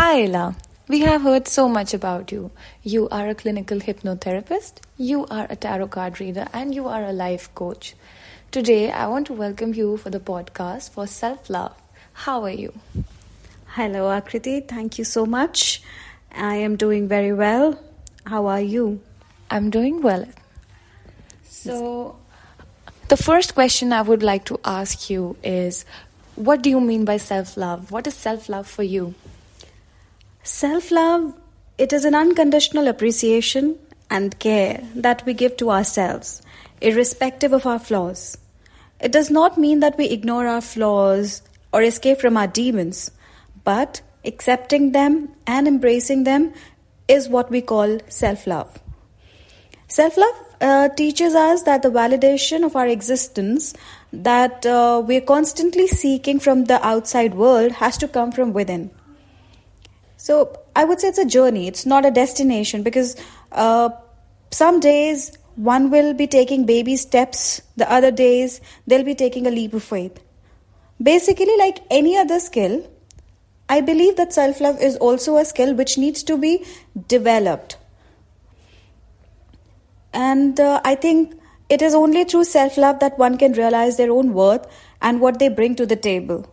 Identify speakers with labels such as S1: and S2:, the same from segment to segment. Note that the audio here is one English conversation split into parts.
S1: Hi, Ila. We have heard so much about you. You are a clinical hypnotherapist, you are a tarot card reader, and you are a life coach. Today, I want to welcome you for the podcast for self love. How are you?
S2: Hello, Akriti. Thank you so much. I am doing very well. How are you?
S1: I'm doing well. So, the first question I would like to ask you is what do you mean by self love? What is self love for you?
S2: Self love, it is an unconditional appreciation and care that we give to ourselves, irrespective of our flaws. It does not mean that we ignore our flaws or escape from our demons, but accepting them and embracing them is what we call self love. Self love uh, teaches us that the validation of our existence that uh, we're constantly seeking from the outside world has to come from within. So I would say it's a journey, it's not a destination because uh, some days one will be taking baby steps, the other days they'll be taking a leap of faith. Basically, like any other skill, I believe that self love is also a skill which needs to be developed. And uh, I think it is only through self love that one can realize their own worth and what they bring to the table.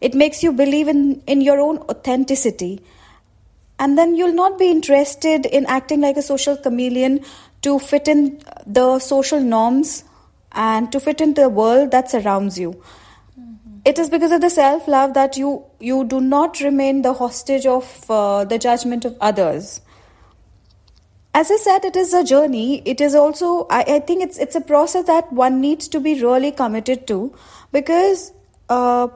S2: It makes you believe in, in your own authenticity. And then you'll not be interested in acting like a social chameleon to fit in the social norms and to fit into the world that surrounds you. Mm-hmm. It is because of the self love that you, you do not remain the hostage of uh, the judgment of others. As I said, it is a journey. It is also, I, I think it's, it's a process that one needs to be really committed to because uh,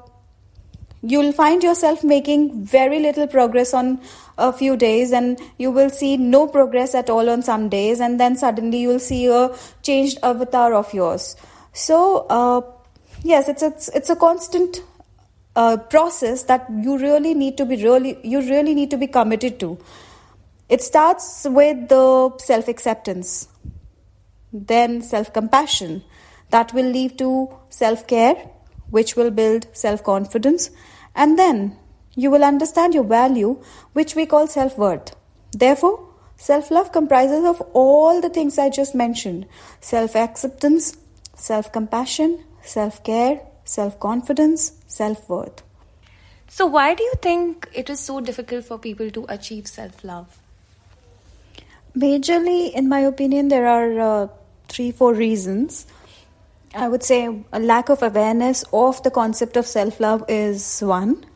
S2: you'll find yourself making very little progress on a few days and you will see no progress at all on some days and then suddenly you'll see a changed avatar of yours. So uh, yes it's it's it's a constant uh, process that you really need to be really you really need to be committed to. It starts with the self acceptance then self compassion that will lead to self care which will build self confidence, and then you will understand your value, which we call self worth. Therefore, self love comprises of all the things I just mentioned self acceptance, self compassion, self care, self confidence, self worth.
S1: So, why do you think it is so difficult for people to achieve self love?
S2: Majorly, in my opinion, there are uh, three, four reasons. I would say a lack of awareness of the concept of self love is one.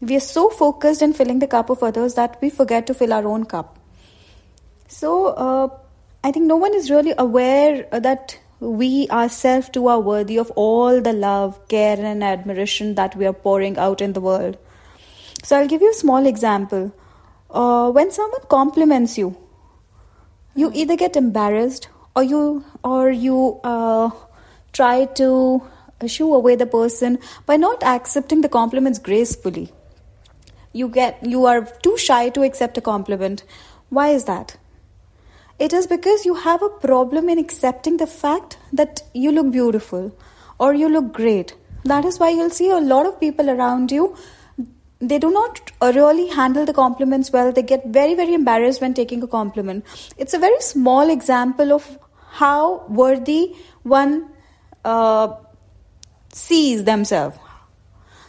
S2: We are so focused in filling the cup of others that we forget to fill our own cup. So, uh, I think no one is really aware that we ourselves too are worthy of all the love, care, and admiration that we are pouring out in the world. So, I'll give you a small example. Uh, when someone compliments you, you either get embarrassed or you or you uh, try to shoo away the person by not accepting the compliments gracefully. You get you are too shy to accept a compliment. Why is that? It is because you have a problem in accepting the fact that you look beautiful or you look great. That is why you'll see a lot of people around you they do not really handle the compliments well. They get very, very embarrassed when taking a compliment. It's a very small example of how worthy one uh, sees themselves.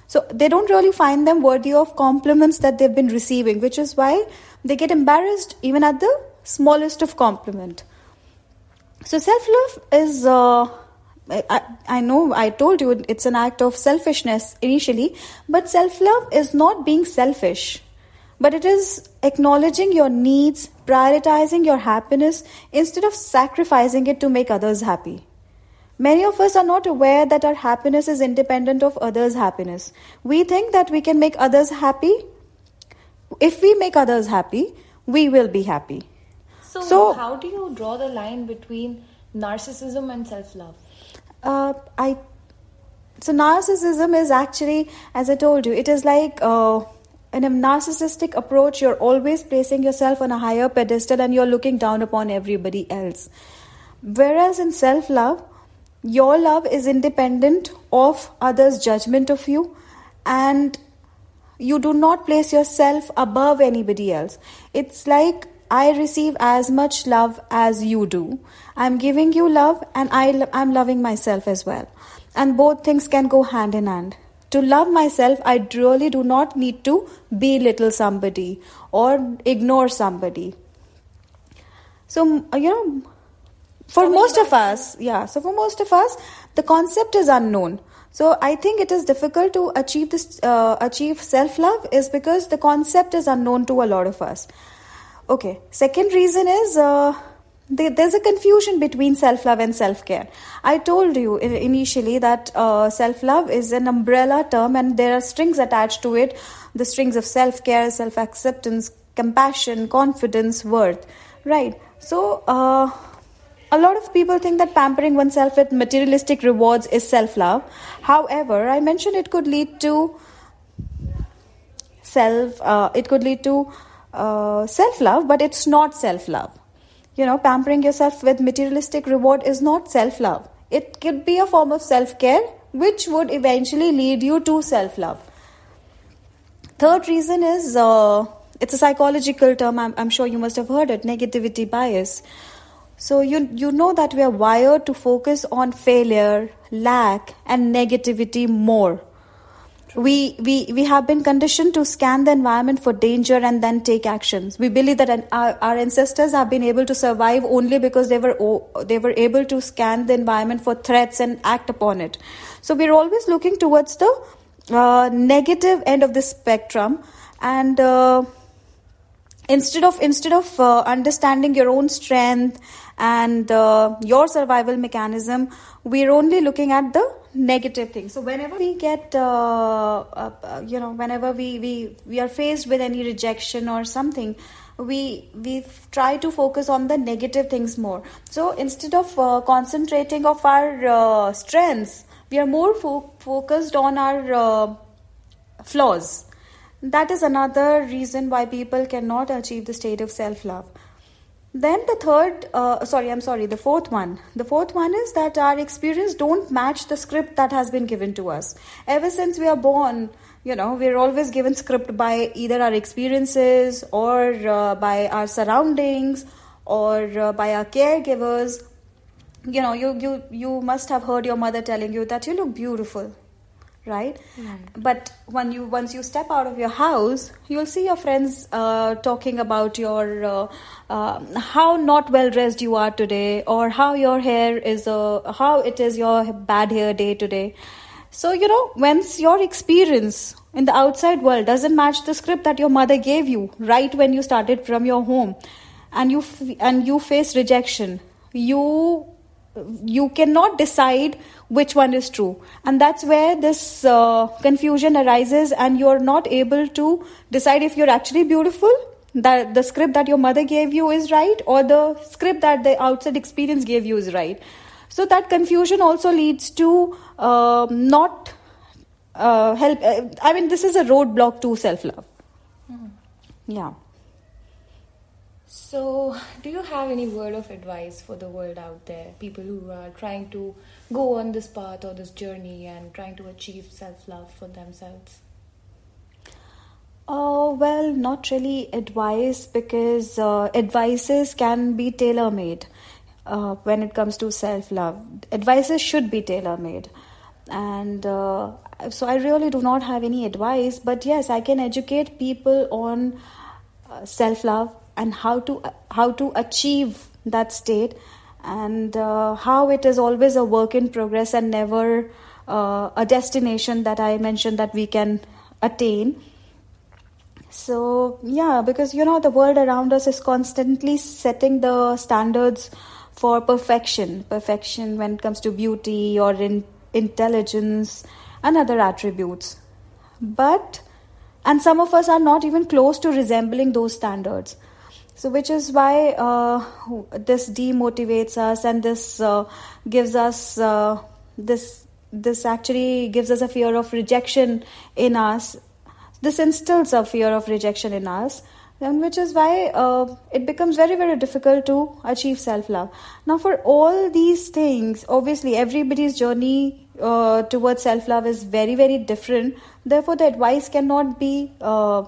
S2: So they don't really find them worthy of compliments that they've been receiving, which is why they get embarrassed even at the smallest of compliment. So self love is. Uh, I, I know I told you it's an act of selfishness initially, but self love is not being selfish, but it is acknowledging your needs, prioritizing your happiness instead of sacrificing it to make others happy. Many of us are not aware that our happiness is independent of others' happiness. We think that we can make others happy. If we make others happy, we will be happy.
S1: So, so how do you draw the line between narcissism and self love?
S2: Uh, I so narcissism is actually, as I told you, it is like uh, in a narcissistic approach. You're always placing yourself on a higher pedestal and you're looking down upon everybody else. Whereas in self love, your love is independent of others' judgment of you, and you do not place yourself above anybody else. It's like I receive as much love as you do. I'm giving you love and I, I'm loving myself as well. And both things can go hand in hand. To love myself, I really do not need to belittle somebody or ignore somebody. So, you know, for most of us, yeah, so for most of us, the concept is unknown. So I think it is difficult to achieve this, uh, achieve self love is because the concept is unknown to a lot of us. Okay, second reason is uh, there's a confusion between self love and self care. I told you initially that uh, self love is an umbrella term and there are strings attached to it the strings of self care, self acceptance, compassion, confidence, worth. Right. So, uh, a lot of people think that pampering oneself with materialistic rewards is self love. However, I mentioned it could lead to self, uh, it could lead to uh, self love, but it's not self love. You know, pampering yourself with materialistic reward is not self love. It could be a form of self care, which would eventually lead you to self love. Third reason is uh, it's a psychological term. I'm, I'm sure you must have heard it negativity bias. So you you know that we are wired to focus on failure, lack, and negativity more. We, we, we have been conditioned to scan the environment for danger and then take actions. We believe that our, our ancestors have been able to survive only because they were, they were able to scan the environment for threats and act upon it. So we're always looking towards the uh, negative end of the spectrum and uh, instead of instead of uh, understanding your own strength and uh, your survival mechanism we're only looking at the negative things so whenever we get uh, uh, uh, you know whenever we, we we are faced with any rejection or something we we try to focus on the negative things more. So instead of uh, concentrating of our uh, strengths we are more fo- focused on our flaws. That is another reason why people cannot achieve the state of self love then the third uh, sorry i'm sorry the fourth one. The fourth one is that our experience don't match the script that has been given to us. Ever since we are born you know we're always given script by either our experiences or uh, by our surroundings or uh, by our caregivers. You know you you you must have heard your mother telling you that you look beautiful right mm. but when you once you step out of your house you'll see your friends uh, talking about your uh, uh, how not well dressed you are today or how your hair is uh, how it is your bad hair day today so you know once your experience in the outside world doesn't match the script that your mother gave you right when you started from your home and you f- and you face rejection you you cannot decide which one is true. And that's where this uh, confusion arises and you're not able to decide if you're actually beautiful that the script that your mother gave you is right or the script that the outside experience gave you is right. So that confusion also leads to uh, not uh, help uh, i mean this is a roadblock to self love mm. yeah
S1: so, do you have any word of advice for the world out there? People who are trying to go on this path or this journey and trying to achieve self love for themselves?
S2: Oh, well, not really advice because uh, advices can be tailor made uh, when it comes to self love. Advices should be tailor made. And uh, so I really do not have any advice, but yes, I can educate people on uh, self love and how to how to achieve that state and uh, how it is always a work in progress and never uh, a destination that i mentioned that we can attain. So yeah because you know the world around us is constantly setting the standards for perfection perfection when it comes to beauty or in intelligence and other attributes. But and some of us are not even close to resembling those standards so which is why uh, this demotivates us and this uh, gives us uh, this this actually gives us a fear of rejection in us this instills a fear of rejection in us and which is why uh, it becomes very very difficult to achieve self love now for all these things obviously everybody's journey uh, towards self love is very, very different. Therefore, the advice cannot be uh,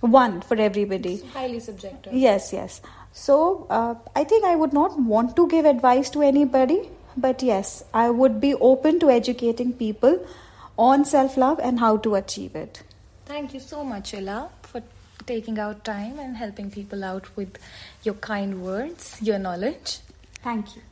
S2: one for everybody.
S1: It's highly subjective.
S2: Yes, yes. So, uh, I think I would not want to give advice to anybody, but yes, I would be open to educating people on self love and how to achieve it.
S1: Thank you so much, Ila, for taking out time and helping people out with your kind words, your knowledge.
S2: Thank you.